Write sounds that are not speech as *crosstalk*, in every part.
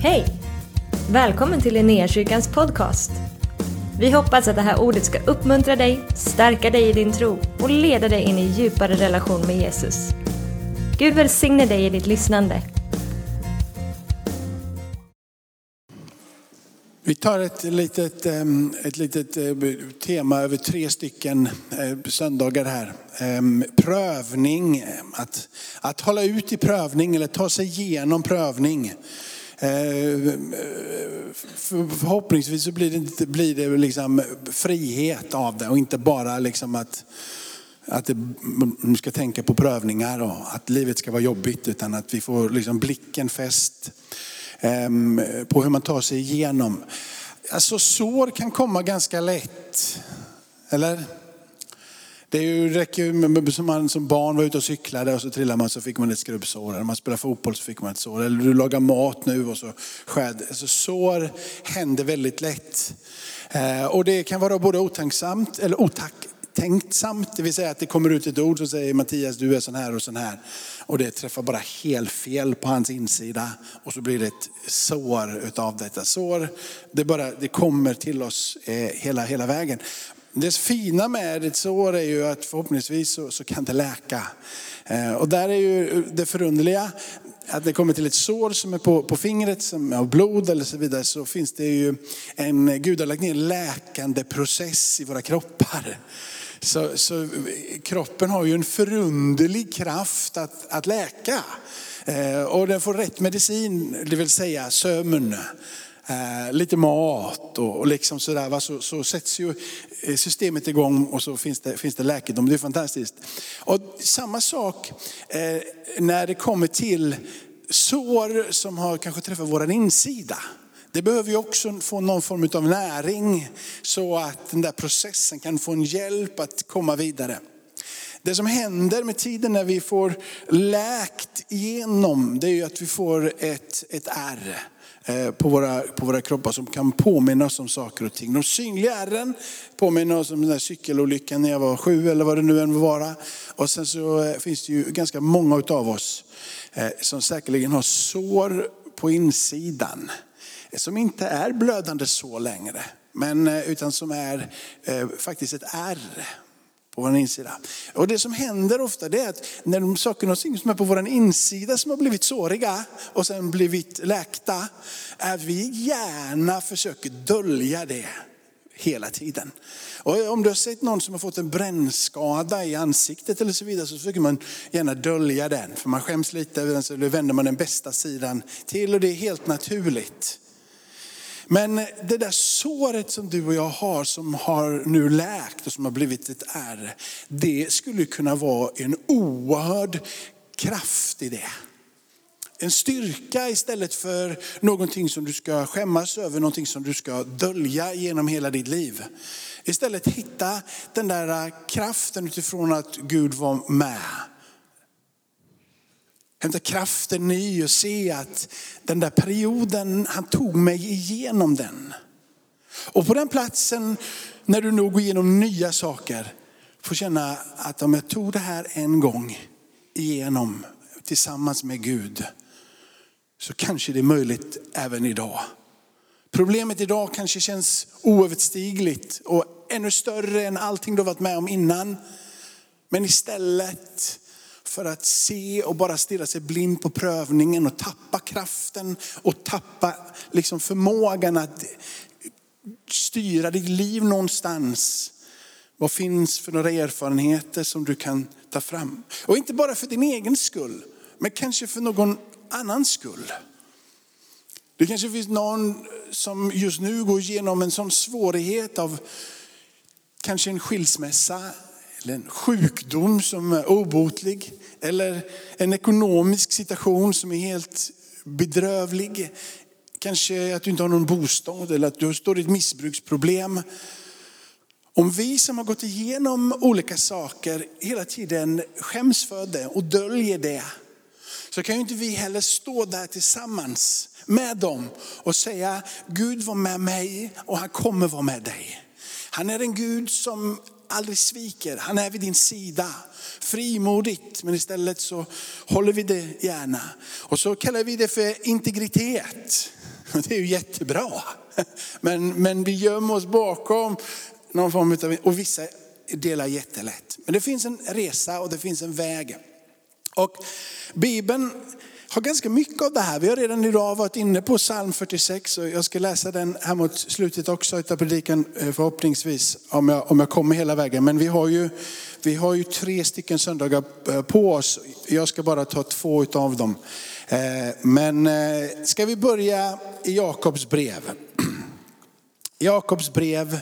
Hej! Välkommen till Linnéakyrkans podcast. Vi hoppas att det här ordet ska uppmuntra dig, stärka dig i din tro och leda dig in i djupare relation med Jesus. Gud välsigne dig i ditt lyssnande. Vi tar ett litet, ehm, ett litet eh, tema över tre stycken eh, söndagar här. Ehm, prövning, att, att hålla ut i prövning eller ta sig igenom prövning. Eh, eh, förhoppningsvis så blir det, blir det liksom frihet av det och inte bara liksom att, att det, man ska tänka på prövningar och att livet ska vara jobbigt utan att vi får liksom blicken fäst ehm, på hur man tar sig igenom. Alltså sår kan komma ganska lätt. Eller? Det är ju, räcker ju med, som man som barn var ute och cyklade och så trillade man så fick man ett skrubbsår. Eller man spelade fotboll så fick man ett sår. Eller du lagar mat nu och så skär alltså, Sår händer väldigt lätt. Eh, och det kan vara både otanksamt eller otaktsamt. Det vill säga att det kommer ut ett ord som säger Mattias du är sån här och sån här. Och det träffar bara helt fel på hans insida. Och så blir det ett sår utav detta. Sår, det, bara, det kommer till oss eh, hela, hela vägen. Det fina med ett sår är ju att förhoppningsvis så, så kan det läka. Eh, och där är ju det förunderliga, att det kommer till ett sår som är på, på fingret, som har blod eller så vidare, så finns det ju en, Gud har lagt ner en läkande process i våra kroppar. Så, så kroppen har ju en förunderlig kraft att, att läka. Eh, och den får rätt medicin, det vill säga sömn. Eh, lite mat och, och liksom sådär. Va? Så, så sätts ju eh, systemet igång och så finns det, finns det läkedom. Det är fantastiskt. Och samma sak eh, när det kommer till sår som har kanske träffat vår insida. Det behöver ju också få någon form av näring så att den där processen kan få en hjälp att komma vidare. Det som händer med tiden när vi får läkt igenom, det är ju att vi får ett, ett ärr eh, på våra, på våra kroppar som kan påminna oss om saker och ting. De synliga ärren påminner oss om den där cykelolyckan när jag var sju eller vad det nu än må vara. Och sen så eh, finns det ju ganska många av oss eh, som säkerligen har sår på insidan. Som inte är blödande så längre, men, utan som är eh, faktiskt ett ärr på vår insida. Och det som händer ofta det är att när de saker och ting som är på vår insida som har blivit såriga och sen blivit läkta, är vi gärna försöker dölja det hela tiden. Och om du har sett någon som har fått en brännskada i ansiktet eller så vidare så försöker man gärna dölja den. För man skäms lite, så vänder man den bästa sidan till och det är helt naturligt. Men det där såret som du och jag har som har nu läkt och som har blivit ett ärr. Det skulle kunna vara en oerhörd kraft i det. En styrka istället för någonting som du ska skämmas över, någonting som du ska dölja genom hela ditt liv. Istället hitta den där kraften utifrån att Gud var med. Hämta kraften ny och se att den där perioden, han tog mig igenom den. Och på den platsen, när du nog går igenom nya saker, får känna att om jag tog det här en gång igenom tillsammans med Gud, så kanske det är möjligt även idag. Problemet idag kanske känns oöverstigligt och ännu större än allting du varit med om innan. Men istället för att se och bara stirra sig blind på prövningen och tappa kraften och tappa liksom förmågan att styra ditt liv någonstans. Vad finns för några erfarenheter som du kan ta fram? Och inte bara för din egen skull, men kanske för någon annans skull. Det kanske finns någon som just nu går igenom en sån svårighet av kanske en skilsmässa eller en sjukdom som är obotlig, eller en ekonomisk situation som är helt bedrövlig. Kanske att du inte har någon bostad eller att du står i ett missbruksproblem. Om vi som har gått igenom olika saker hela tiden skäms för det och döljer det, så kan ju inte vi heller stå där tillsammans med dem och säga, Gud var med mig och han kommer vara med dig. Han är en Gud som aldrig sviker. Han är vid din sida. Frimodigt, men istället så håller vi det gärna. Och så kallar vi det för integritet. *laughs* Det är ju jättebra. *laughs* Men, men vi gömmer oss bakom någon form av, och vissa delar jättelätt. Men det finns en resa och det finns en väg. Och Bibeln har ganska mycket av det här. Vi har redan idag varit inne på psalm 46 och jag ska läsa den här mot slutet också utav predikan eh, förhoppningsvis om jag, om jag kommer hela vägen. Men vi har, ju, vi har ju tre stycken söndagar eh, på oss. Jag ska bara ta två av dem. Eh, men ska vi börja i Jakobs brev. *clears throat* Jakobs brev.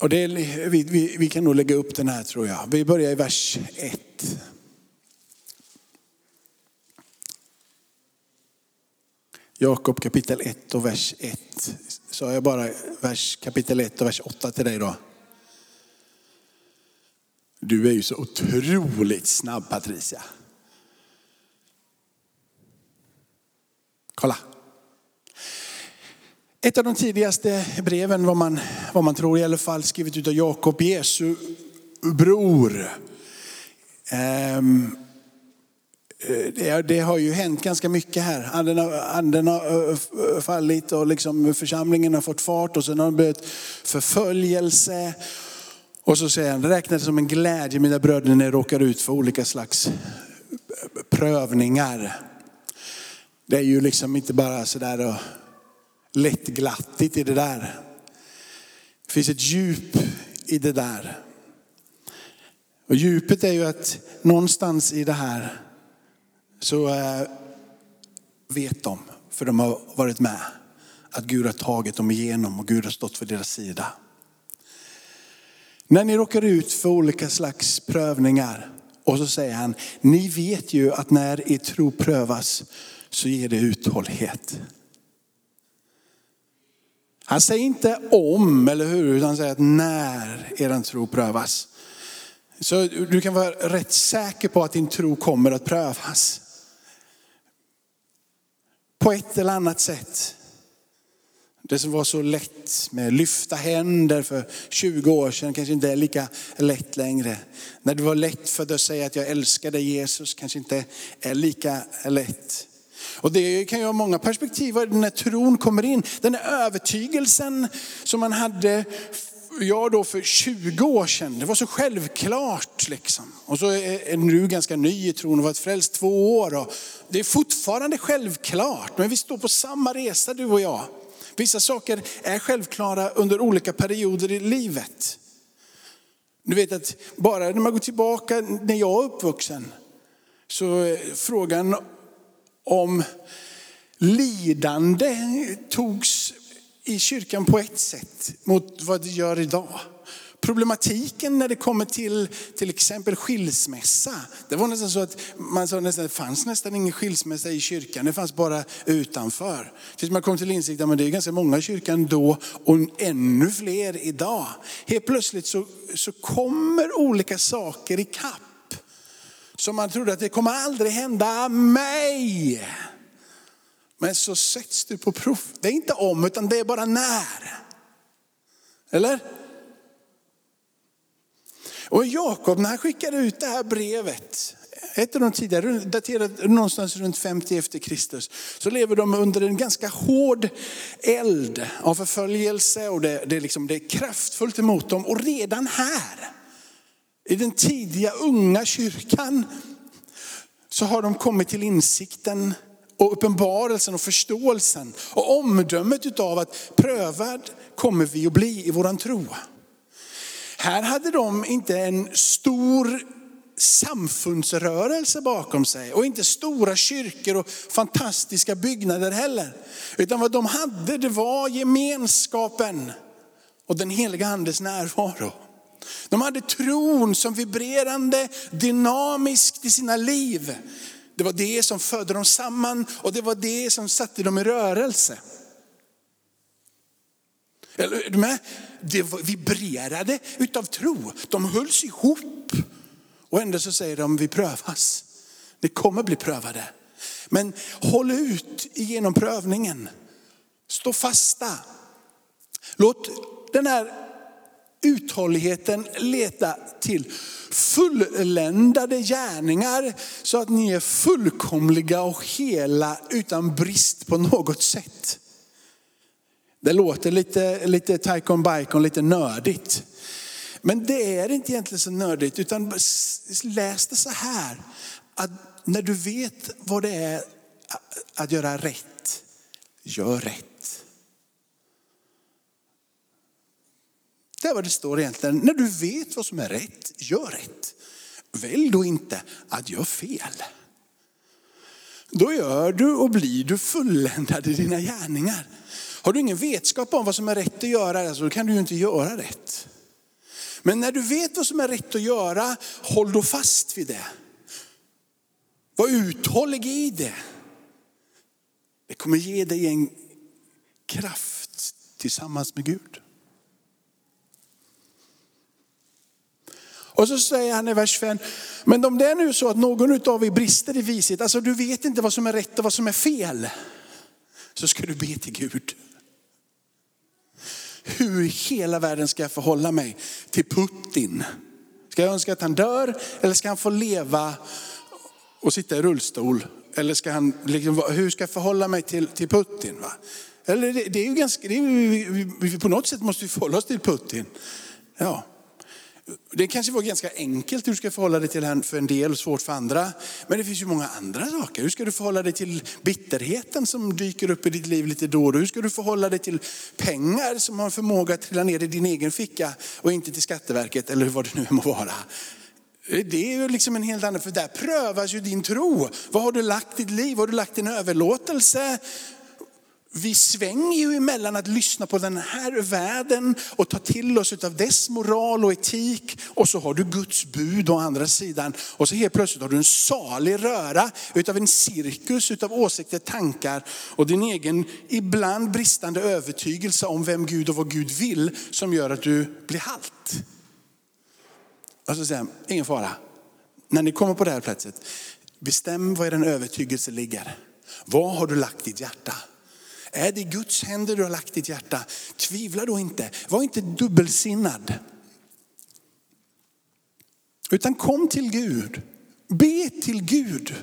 Och det, vi, vi, vi kan nog lägga upp den här tror jag. Vi börjar i vers 1. Jakob kapitel 1 och vers 1. Sa jag bara vers, kapitel 1 och vers 8 till dig då? Du är ju så otroligt snabb Patricia. Kolla. Ett av de tidigaste breven, vad man, vad man tror i alla fall, skrivet av Jakob, Jesu bror. Um, Eh, det, det, har ju hänt ganska mycket här. Anden har, anden har eh, eh, fallit och liksom församlingen har fått fart och sen har det blivit förföljelse. Och så säger han, räkna det som en glädje mina bröder när ni råkar ut för olika slags prövningar. Det är ju liksom inte bara sådär lättglattigt i det där. Det finns ett djup i det där. Och djupet är ju att någonstans i det här så eh, vet de, för de har varit med, att Gud har tagit dem igenom och Gud har stått för deras sida. När ni råkar ut för olika slags prövningar och så säger han, ni vet ju att när er tro prövas så ger det uthållighet. Han säger inte om, eller hur, utan han säger att när er tro prövas. Så du kan vara rätt säker på att din tro kommer att prövas på ett eller annat sätt. Det som var så lätt med lyfta händer för 20 år sedan kanske inte är lika lätt längre. När det var lätt för dig att säga att jag älskar dig Jesus kanske inte är lika lätt. Och det kan ju ha många perspektiv när tron kommer in. Den här övertygelsen som man hade jag då för 20 år sedan, det var så självklart liksom. Och så är nu ganska ny i tron och varit frälst två år. Och det är fortfarande självklart, men vi står på samma resa du och jag. Vissa saker är självklara under olika perioder i livet. Du vet att bara när man går tillbaka när jag är uppvuxen, så frågan om lidande togs i kyrkan på ett sätt mot vad det gör idag. Problematiken när det kommer till till exempel skilsmässa. Det var nästan så att man sa nästan, det fanns nästan ingen skilsmässa i kyrkan. Det fanns bara utanför. Tills man kom till insikt att det är ganska många i kyrkan då och ännu fler idag. Helt plötsligt så, så kommer olika saker i kapp. Som man trodde att det kommer aldrig hända mig. Men så sätts du på prov. Det är inte om, utan det är bara när. Eller? Och Jakob, när han skickade ut det här brevet, ett av de tidigare, daterat någonstans runt 50 efter Kristus, så lever de under en ganska hård eld av förföljelse och det, det, är liksom, det är kraftfullt emot dem. Och redan här, i den tidiga unga kyrkan, så har de kommit till insikten och uppenbarelsen och förståelsen och omdömet av att prövad kommer vi att bli i våran tro. Här hade de inte en stor samfundsrörelse bakom sig och inte stora kyrkor och fantastiska byggnader heller. Utan vad de hade det var gemenskapen och den heliga andes närvaro. De hade tron som vibrerande dynamiskt i sina liv. Det var det som födde dem samman och det var det som satte dem i rörelse. Är du med? Det vibrerade utav tro. De hölls ihop. Och ändå så säger de, vi prövas. Det kommer bli prövade. Men håll ut igenom prövningen. Stå fasta. Låt den här uthålligheten leta till fulländade gärningar så att ni är fullkomliga och hela utan brist på något sätt. Det låter lite, lite taikon baikon, lite nördigt. Men det är inte egentligen så nördigt, utan läs det så här. Att när du vet vad det är att göra rätt, gör rätt. Det är vad det står egentligen. När du vet vad som är rätt, gör rätt. Välj då inte att göra fel. Då gör du och blir du fulländad i dina gärningar. Har du ingen vetskap om vad som är rätt att göra, alltså, så kan du ju inte göra rätt. Men när du vet vad som är rätt att göra, håll då fast vid det. Var uthållig i det. Det kommer ge dig en kraft tillsammans med Gud. Och så säger han i vers 5, men om det är nu så att någon av er brister i vishet, alltså du vet inte vad som är rätt och vad som är fel, så ska du be till Gud. Hur i hela världen ska jag förhålla mig till Putin? Ska jag önska att han dör eller ska han få leva och sitta i rullstol? Eller ska han, liksom, hur ska jag förhålla mig till, till Putin? Va? Eller det, det är ju ganska, det är, vi, vi, på något sätt måste vi förhålla oss till Putin. Ja. Det kanske var ganska enkelt hur du ska förhålla dig till den för en del och svårt för andra. Men det finns ju många andra saker. Hur ska du förhålla dig till bitterheten som dyker upp i ditt liv lite då och då? Hur ska du förhålla dig till pengar som har förmåga att trilla ner i din egen ficka och inte till Skatteverket eller vad det nu må vara. Det är ju liksom en helt annan, för där prövas ju din tro. Vad har du lagt ditt liv? Har du lagt din överlåtelse? Vi svänger ju emellan att lyssna på den här världen och ta till oss av dess moral och etik. Och så har du Guds bud å andra sidan. Och så helt plötsligt har du en salig röra utav en cirkus utav åsikter, tankar och din egen ibland bristande övertygelse om vem Gud och vad Gud vill som gör att du blir halt. Och så säger han, ingen fara. När ni kommer på det här platset, bestäm var er övertygelse ligger. Vad har du lagt ditt hjärta? Är det i Guds händer du har lagt ditt hjärta? Tvivla då inte. Var inte dubbelsinnad. Utan kom till Gud. Be till Gud.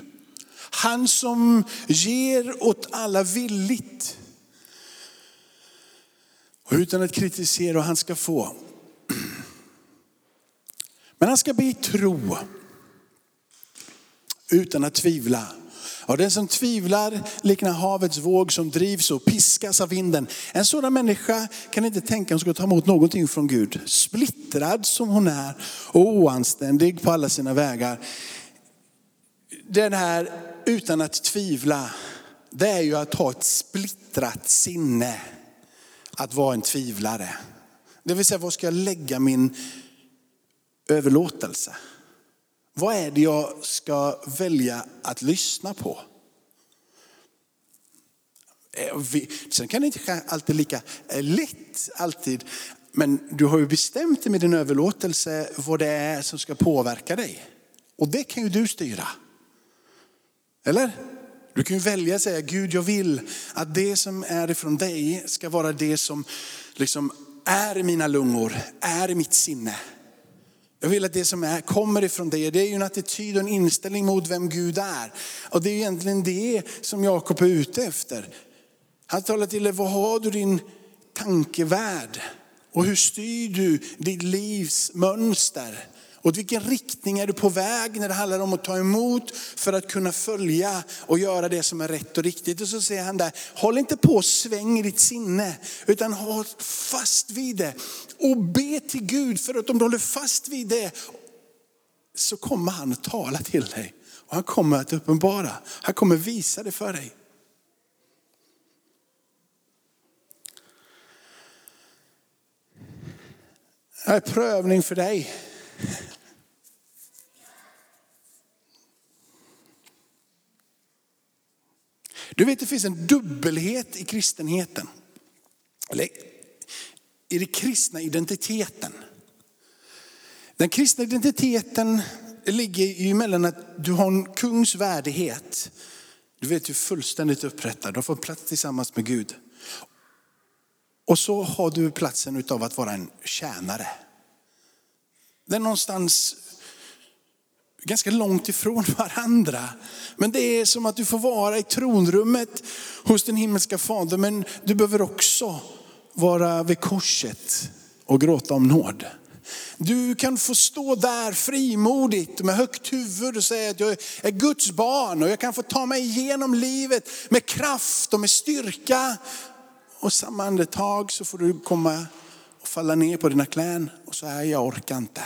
Han som ger åt alla villigt. Och utan att kritisera och han ska få. Men han ska be i tro. Utan att tvivla. Och den som tvivlar liknar havets våg som drivs och piskas av vinden. En sådan människa kan inte tänka att hon ska ta emot någonting från Gud. Splittrad som hon är och oanständig på alla sina vägar. Den här utan att tvivla, det är ju att ha ett splittrat sinne. Att vara en tvivlare. Det vill säga, var ska jag lägga min överlåtelse? Vad är det jag ska välja att lyssna på? Eh, sen kan det inte alltid lika eh, lätt, alltid. Men du har ju bestämt dig med din överlåtelse vad det är som ska påverka dig. Och det kan ju du styra. Eller? Du kan ju välja att säga, Gud jag vill att det som är ifrån dig ska vara det som liksom är i mina lungor, är i mitt sinne. Jag vill att det som är kommer ifrån dig. Det är ju en attityd och en inställning mot vem Gud är. Och det är egentligen det som Jakob är ute efter. Han talar till dig, vad har du din tankevärld? Och hur styr du ditt livs mönster? Åt vilken riktning är du på väg när det handlar om att ta emot för att kunna följa och göra det som är rätt och riktigt. Och så säger han där, håll inte på och sväng i ditt sinne, utan håll fast vid det. Och be till Gud, för att om du håller fast vid det så kommer han att tala till dig. Och han kommer att uppenbara, han kommer visa det för dig. Det är prövning för dig. Du vet det finns en dubbelhet i kristenheten. Eller i den kristna identiteten. Den kristna identiteten ligger ju mellan att du har en kungs värdighet. Du vet, du är fullständigt upprättad, du har fått plats tillsammans med Gud. Och så har du platsen utav att vara en tjänare. Det är någonstans ganska långt ifrån *laughs* varandra. Men det är som att du får vara i tronrummet hos den himmelska fadern. Men du behöver också vara vid korset och gråta om nåd. Du kan få stå där frimodigt med högt huvud och säga att jag är Guds barn och jag kan få ta mig igenom livet med kraft och med styrka. Och samma andetag så får du komma och falla ner på dina knän och säga jag orkar inte.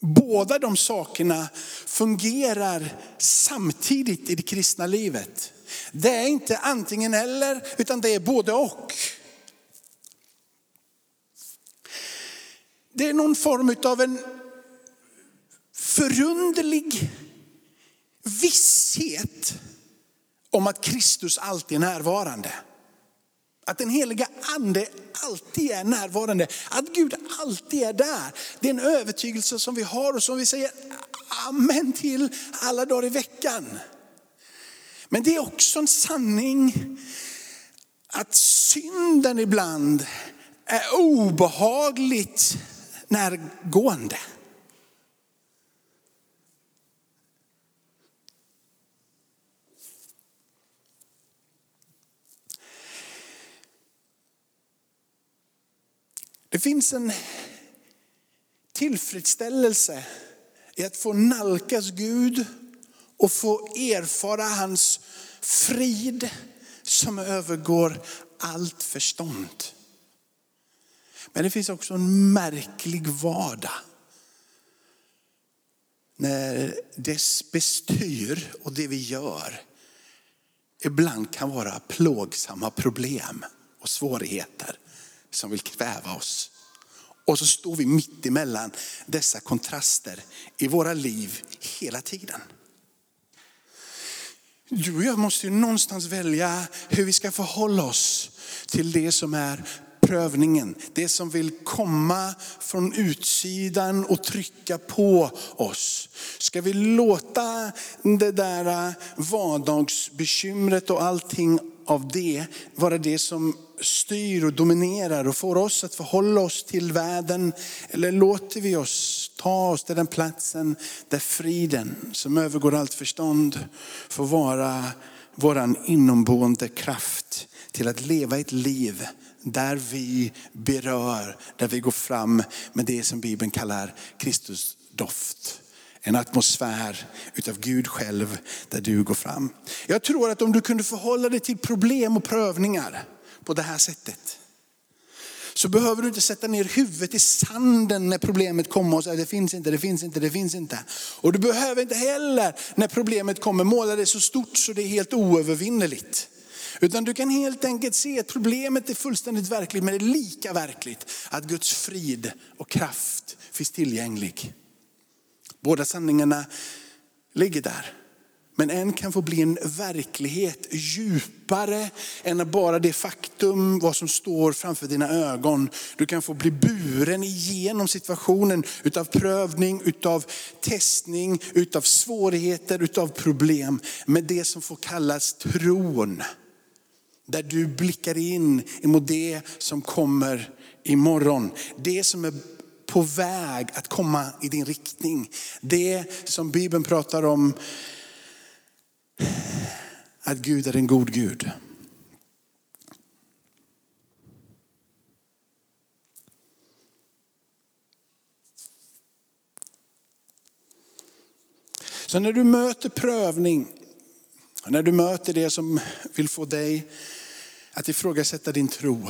Båda de sakerna fungerar samtidigt i det kristna livet. Det är inte antingen eller, utan det är både och. Det är någon form av en förunderlig visshet om att Kristus alltid är närvarande. Att den heliga ande alltid är närvarande. Att Gud alltid är där. Det är en övertygelse som vi har och som vi säger amen till alla dagar i veckan. Men det är också en sanning att synden ibland är obehagligt närgående. Det finns en tillfredsställelse i att få nalkas Gud och få erfara hans frid som övergår allt förstånd. Men det finns också en märklig vardag. När dess bestyr och det vi gör ibland kan vara plågsamma problem och svårigheter som vill kväva oss. Och så står vi mitt emellan dessa kontraster i våra liv hela tiden. Du och jag måste ju någonstans välja hur vi ska förhålla oss till det som är prövningen. Det som vill komma från utsidan och trycka på oss. Ska vi låta det där vardagsbekymret och allting av det vara det som styr och dominerar och får oss att förhålla oss till världen? Eller låter vi oss ta oss till den platsen där friden som övergår allt förstånd får vara våran inomboende kraft till att leva ett liv där vi berör, där vi går fram med det som Bibeln kallar Kristus doft. En atmosfär utav Gud själv där du går fram. Jag tror att om du kunde förhålla dig till problem och prövningar på det här sättet. Så behöver du inte sätta ner huvudet i sanden när problemet kommer och säga det finns inte, det finns inte, det finns inte. Och du behöver inte heller när problemet kommer måla det så stort så det är helt oövervinneligt. Utan du kan helt enkelt se att problemet är fullständigt verkligt, men det är lika verkligt att Guds frid och kraft finns tillgänglig. Båda sanningarna ligger där. Men en kan få bli en verklighet djupare än bara det faktum vad som står framför dina ögon. Du kan få bli buren igenom situationen utav prövning, utav testning, utav svårigheter, utav problem. Med det som får kallas tron. Där du blickar in emot det som kommer imorgon. Det som är på väg att komma i din riktning. Det som Bibeln pratar om, att Gud är en god Gud. Så när du möter prövning, när du möter det som vill få dig att ifrågasätta din tro,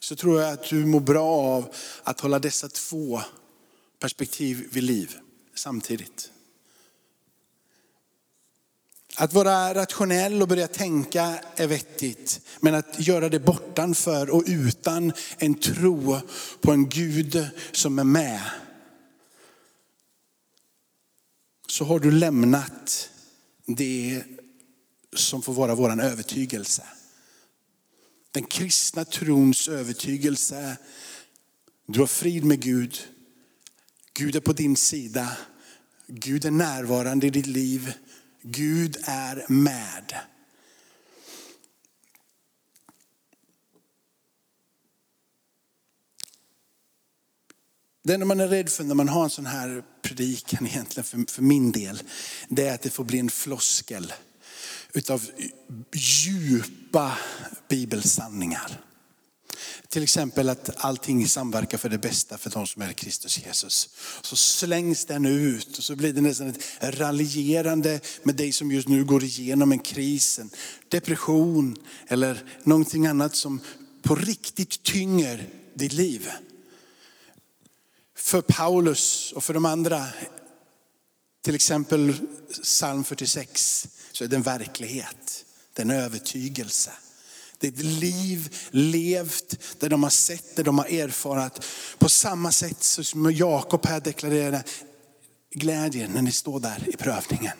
så tror jag att du mår bra av att hålla dessa två perspektiv vid liv samtidigt. Att vara rationell och börja tänka är vettigt. Men att göra det bortanför och utan en tro på en Gud som är med. Så har du lämnat det som får vara vår övertygelse. Den kristna trons övertygelse. Du har frid med Gud. Gud är på din sida. Gud är närvarande i ditt liv. Gud är med. Det enda man är rädd för när man har en sån här predikan *laughs* egentligen för, för min del, det är att det får bli en floskel utav djupa bibelsanningar. Till exempel att allting samverkar för det bästa för de som är Kristus Jesus. Så slängs den ut och så blir det nästan ett raljerande med dig som just nu går igenom en kris, en depression eller någonting annat som på riktigt tynger ditt liv. För Paulus och för de andra, till exempel psalm 46, så är det en verklighet. Det är en övertygelse. Det är ett liv levt där de har sett, där de har erfarat. På samma sätt som Jakob här deklarerade glädjen när ni står där i prövningen.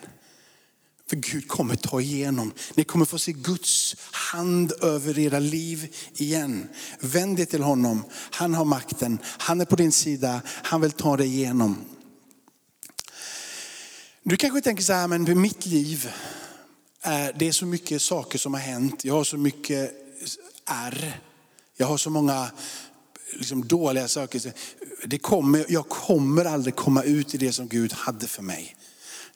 För Gud kommer ta igenom. Ni kommer få se Guds hand över era liv igen. Vänd er till honom. Han har makten. Han är på din sida. Han vill ta dig igenom. Du kanske tänker så här, men mitt liv, det är så mycket saker som har hänt. Jag har så mycket ärr. Jag har så många liksom, dåliga saker. Det kommer, jag kommer aldrig komma ut i det som Gud hade för mig.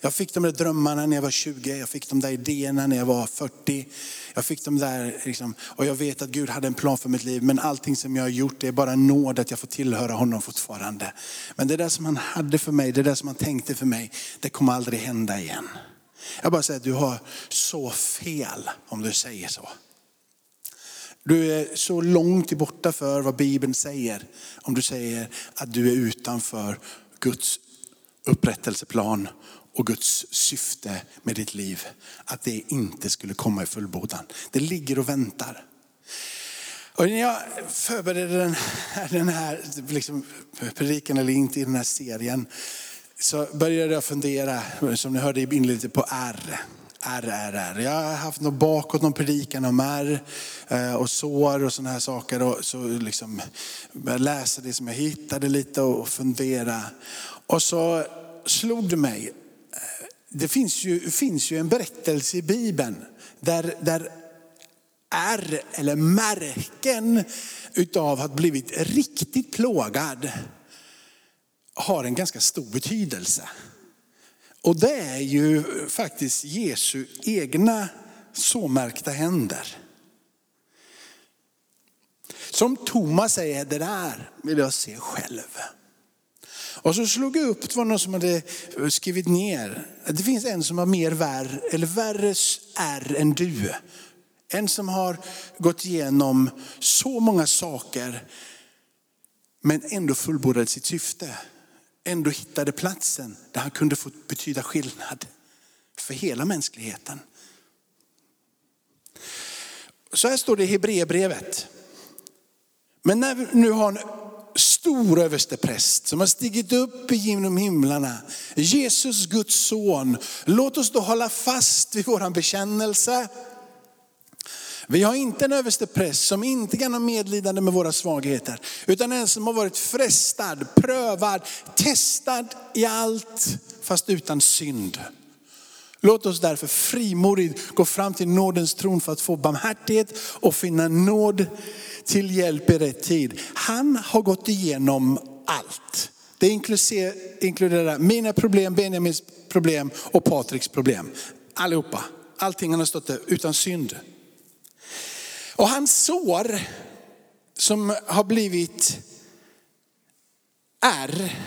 Jag fick de där drömmarna när jag var 20, jag fick de där idéerna när jag var 40. Jag fick de där, liksom, och jag vet att Gud hade en plan för mitt liv. Men allting som jag har gjort det är bara nåd att jag får tillhöra honom fortfarande. Men det där som han hade för mig, det där som han tänkte för mig, det kommer aldrig hända igen. Jag bara säger att du har så fel om du säger så. Du är så långt borta för vad Bibeln säger om du säger att du är utanför Guds upprättelseplan och Guds syfte med ditt liv. Att det inte skulle komma i fullbordan. Det ligger och väntar. Och när jag förberedde den här, den här liksom, predikan eller inte i den här serien så började jag fundera, som ni hörde i inledningen, på R. R, R, R. Jag har haft något bakåt, någon predikan om R eh, och sår och sådana här saker. Och så liksom började läsa det som jag hittade lite och fundera. Och så slog det mig, det finns ju, finns ju en berättelse i Bibeln där, där är eller märken utav att blivit riktigt plågad har en ganska stor betydelse. Och det är ju faktiskt Jesu egna såmärkta händer. Som Thomas säger, det där vill jag se själv. Och så slog jag upp, det var någon som hade eh, skrivit ner, det finns en som har mer värre, eller värre är än du. En som har gått igenom så många saker men ändå fullbordat sitt syfte ändå hittade platsen där han kunde få betyda skillnad för hela mänskligheten. Så här står det i Hebreerbrevet. Men när vi nu har en stor överstepräst som har stigit upp genom himlarna, Jesus Guds son, låt oss då hålla fast vid våran bekännelse. Vi har inte en överstepräst som inte kan ha medlidande med våra svagheter, utan en som har varit frestad, prövad, testad i allt, fast utan synd. Låt oss därför frimodigt gå fram till nådens tron för att få barmhärtighet och finna nåd till hjälp i rätt tid. Han har gått igenom allt. Det inkluderar mina problem, Benjamins problem och Patriks problem. Allihopa. Allting han har stått där utan synd. Och hans sår som har blivit är.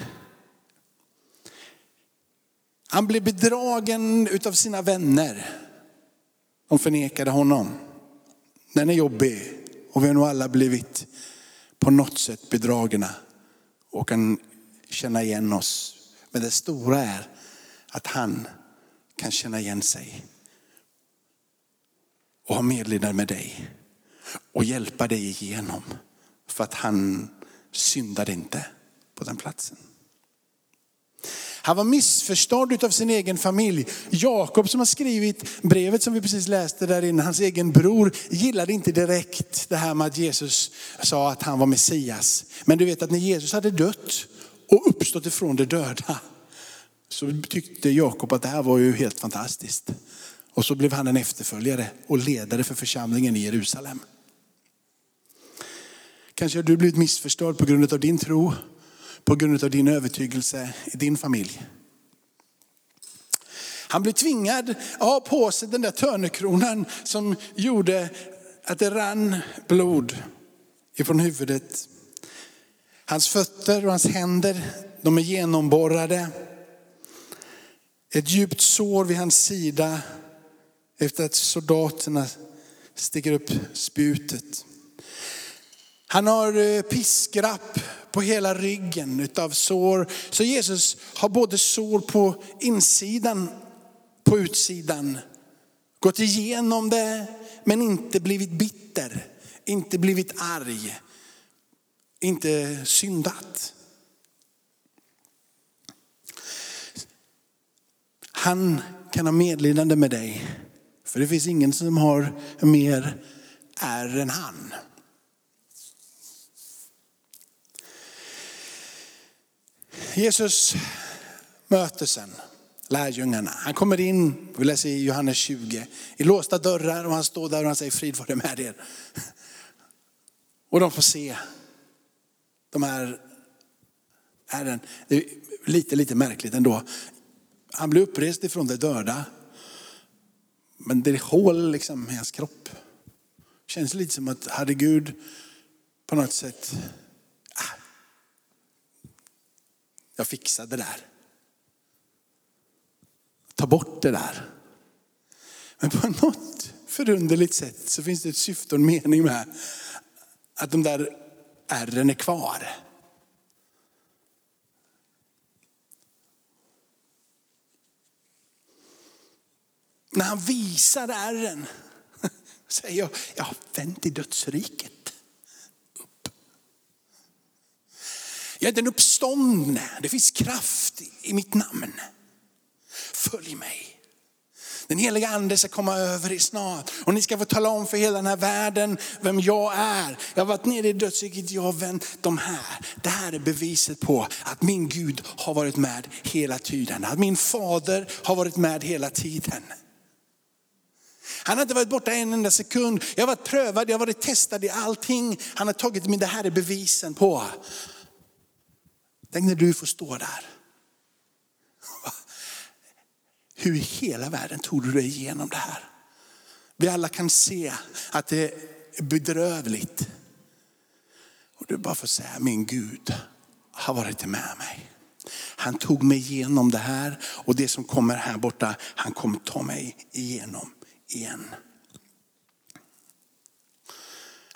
Han blev bedragen utav sina vänner. De förnekade honom. Den är jobbig och vi har nog alla blivit på något sätt bedragna och kan känna igen oss. Men det stora är att han kan känna igen sig och ha medlidande med dig och hjälpa dig igenom. För att han syndade inte på den platsen. Han var missförstådd av sin egen familj. Jakob som har skrivit brevet som vi precis läste där inne, hans egen bror gillade inte direkt det här med att Jesus sa att han var Messias. Men du vet att när Jesus hade dött och uppstått ifrån de döda så tyckte Jakob att det här var ju helt fantastiskt. Och så blev han en efterföljare och ledare för församlingen i Jerusalem. Kanske har du blivit missförstådd på grund av din tro, på grund av din övertygelse i din familj. Han blev tvingad att ha på sig den där törnekronan som gjorde att det rann blod ifrån huvudet. Hans fötter och hans händer, de är genomborrade. Ett djupt sår vid hans sida efter att soldaterna sticker upp spjutet. Han har eh, piskrapp på hela ryggen utav sår. Så Jesus har både sår på insidan, på utsidan. Gått igenom det men inte blivit bitter, inte blivit arg, inte syndat. Han kan ha medlidande med dig. För det finns ingen som har mer är än han. Jesus möter sen lärjungarna. Han kommer in, vi läser i Johannes 20, i låsta dörrar och han står där och han säger frid vare med er. Och de får se de här ärren. Det är lite, lite märkligt ändå. Han blir upprest ifrån de döda. Men det är hål liksom i hans kropp. Känns lite som att hade Gud på något sätt, jag fixar det där. Ta bort det där. Men på *laughs* något förunderligt sätt så finns det ett syfte och en mening med att de där ärren är kvar. När han visar ärren *laughs* säger jag, jag har vänt i dödsriket. Upp. Jag är den uppståndne, det finns kraft i mitt namn. Följ mig. Den heliga ande ska komma över er snart. Och ni ska få tala om för hela den här världen vem jag är. Jag har varit nere i dödsriket, jag har vänt de här. Det här är beviset på att min Gud har varit med hela tiden. Att min fader har varit med hela tiden. Han har inte varit borta en enda sekund. Jag har varit prövad, jag har varit testad i allting. Han har tagit mig, det här är bevisen på. Tänk när du får stå där. Hur i hela världen tog du dig igenom det här? Vi alla kan se att det är bedrövligt. Och du bara får säga, min Gud har varit med mig. Han tog mig igenom det här och det som kommer här borta, han kommer ta mig igenom igen.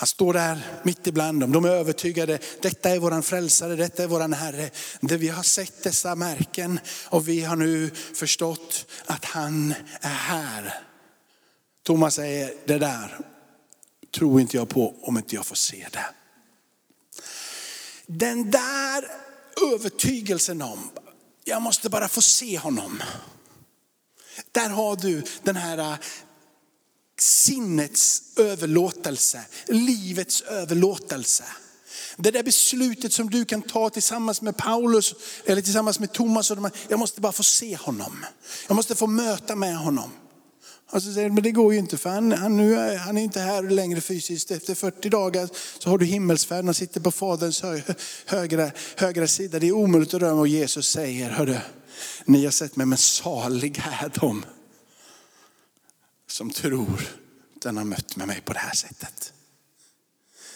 Han står där mitt ibland dem. De är övertygade, detta är våran frälsare, detta är våran Herre. Vi har sett dessa märken och vi har nu förstått att han är här. Thomas säger, det där tror inte jag på om inte jag får se det. Den där övertygelsen om, jag måste bara få se honom. Där har du den här sinnets överlåtelse, livets överlåtelse. Det där beslutet som du kan ta tillsammans med Paulus eller tillsammans med Thomas. Och de jag måste bara få se honom. Jag måste få möta med honom. Och så säger men det går ju inte för han, han, nu är, han är inte här längre fysiskt. Efter 40 dagar så har du himmelsfärden, han sitter på faderns hö, högra, högra sida. Det är omöjligt att röra Och Jesus säger, hörru, ni har sett mig men saliga är de som tror den har mött med mig på det här sättet.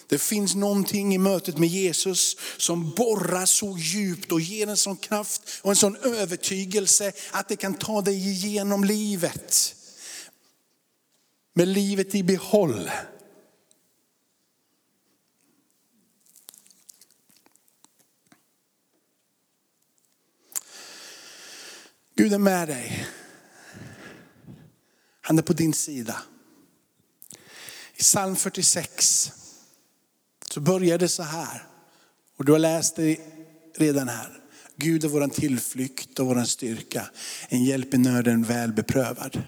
Det finns någonting i mötet med Jesus som borrar så djupt och ger en sån kraft och en sån övertygelse att det kan ta dig igenom livet. Med livet i behåll. Gud är med dig. Han är på din sida. I psalm 46 så börjar det så här. Och du har läst det redan här. Gud är vår tillflykt och vår styrka. En hjälp i nöden väl beprövad.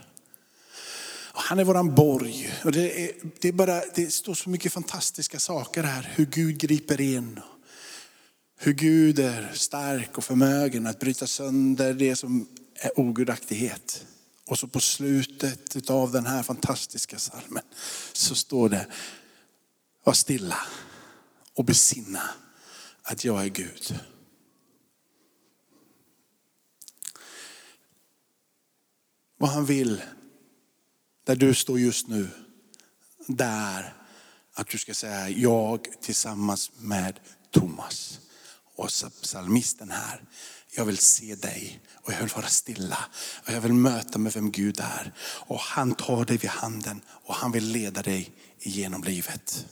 Och han är våran borg. Och det, är, det, är bara, det står så mycket fantastiska saker här. Hur Gud griper in. Hur Gud är stark och förmögen att bryta sönder det som är ogudaktighet. Och så på slutet av den här fantastiska salmen så står det, var stilla och besinna att jag är Gud. Vad han vill, där du står just nu, där att du ska säga jag tillsammans med Thomas och psalmisten här. Jag vill se dig och jag vill vara stilla och jag vill möta med vem Gud är. Och han tar dig vid handen och han vill leda dig genom livet.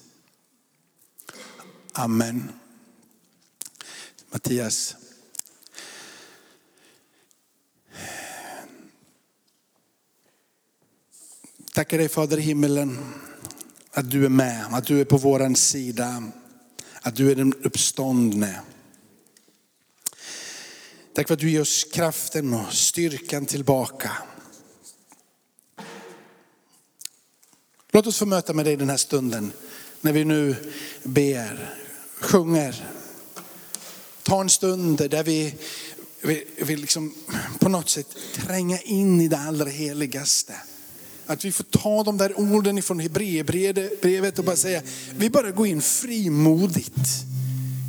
Amen. Mattias. Tackar dig Fader i himmelen att du är med, att du är på våran sida, att du är den uppståndne. Tack för att du ger oss kraften och styrkan tillbaka. Låt oss få möta med dig den här stunden när vi nu ber, sjunger. Ta en stund där vi vill liksom på något sätt tränga in i det allra heligaste. Att vi får ta de där orden ifrån Hebreerbrevet och bara säga, vi bara går in frimodigt.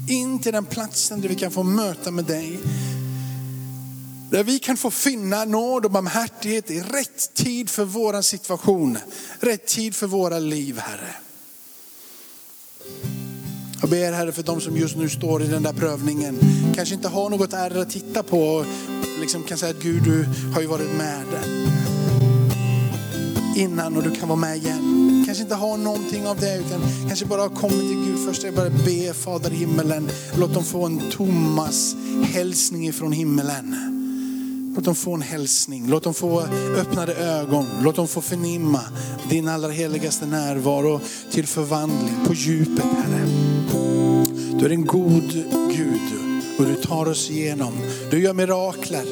In till den platsen där vi kan få möta med dig. Där vi kan få finna nåd och barmhärtighet i rätt tid för våran situation. Rätt tid för våra liv Herre. Jag ber Herre för de som just nu står i den där prövningen. Kanske inte har något ärr att titta på och liksom kan säga att Gud du har ju varit med innan och du kan vara med igen. Kanske inte har någonting av det utan kanske bara har kommit till Gud först. Jag bara be Fader i himmelen, låt dem få en Thomas hälsning ifrån himmelen. Låt dem få en hälsning, låt dem få öppnade ögon, låt dem få förnimma din allra heligaste närvaro till förvandling på djupet Herre. Du är en god Gud och du tar oss igenom. Du gör mirakler.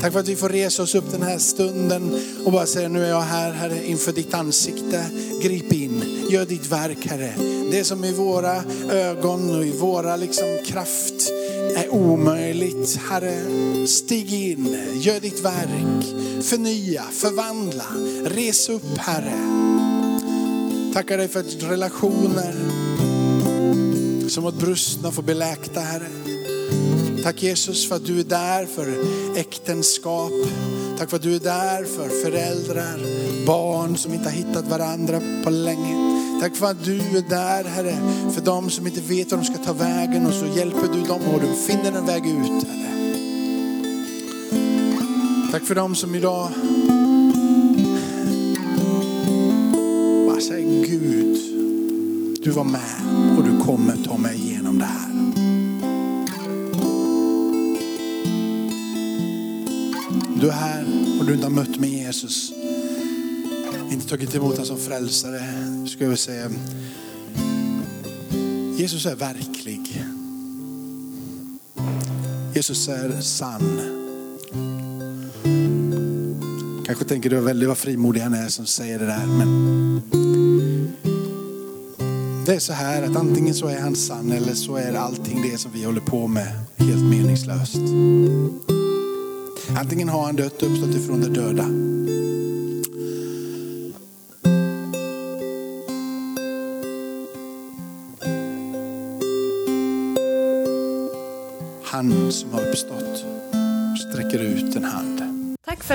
Tack för att vi får resa oss upp den här stunden och bara säga nu är jag här Herre inför ditt ansikte. Grip in, gör ditt verk Herre. Det som i våra ögon och i våra liksom kraft är omöjligt. Herre, stig in, gör ditt verk. Förnya, förvandla, res upp Herre. Tackar dig för att relationer som varit brustna får bli läkta Herre. Tack Jesus för att du är där för äktenskap. Tack för att du är där för föräldrar, barn som inte har hittat varandra på länge. Tack för att du är där Herre, för de som inte vet var de ska ta vägen och så hjälper du dem och du finner en väg ut Herre. Tack för dem som idag bara säger Gud, du var med och du kommer ta mig igenom det här. Du är här och du inte har mött mig Jesus. Inte tagit emot honom som frälsare. Ska jag säga. Jesus är verklig. Jesus är sann. Kanske tänker du väldigt vad frimodig han är som säger det där. Men det är så här att antingen så är han sann eller så är allting det som vi håller på med helt meningslöst. Antingen har han dött och uppstått ifrån de döda.